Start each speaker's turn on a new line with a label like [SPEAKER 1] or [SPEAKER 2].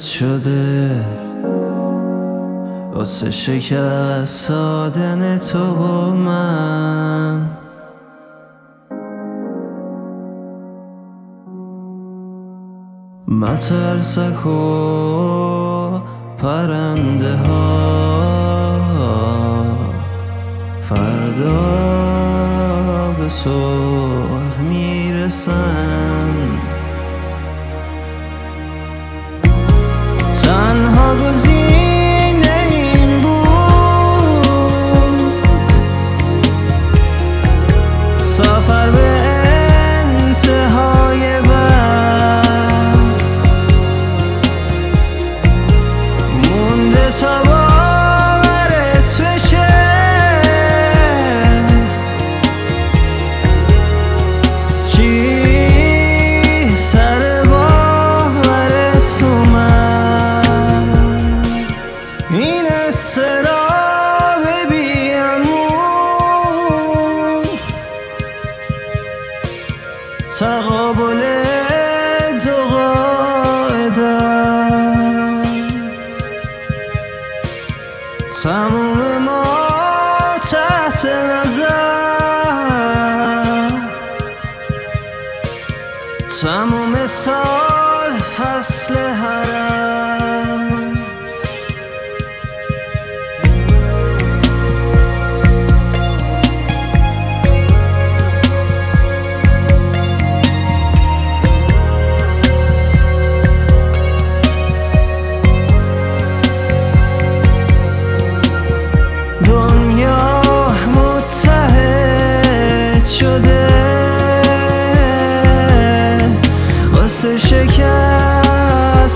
[SPEAKER 1] شده. واسه شکست سادن تو و من. مترسک و پرنده ها. فردا به صلح می‌رسن. این استراب بیامون تقابل دو قاعده تموم ما تحت نظر. تموم سال فصل هرم شکست.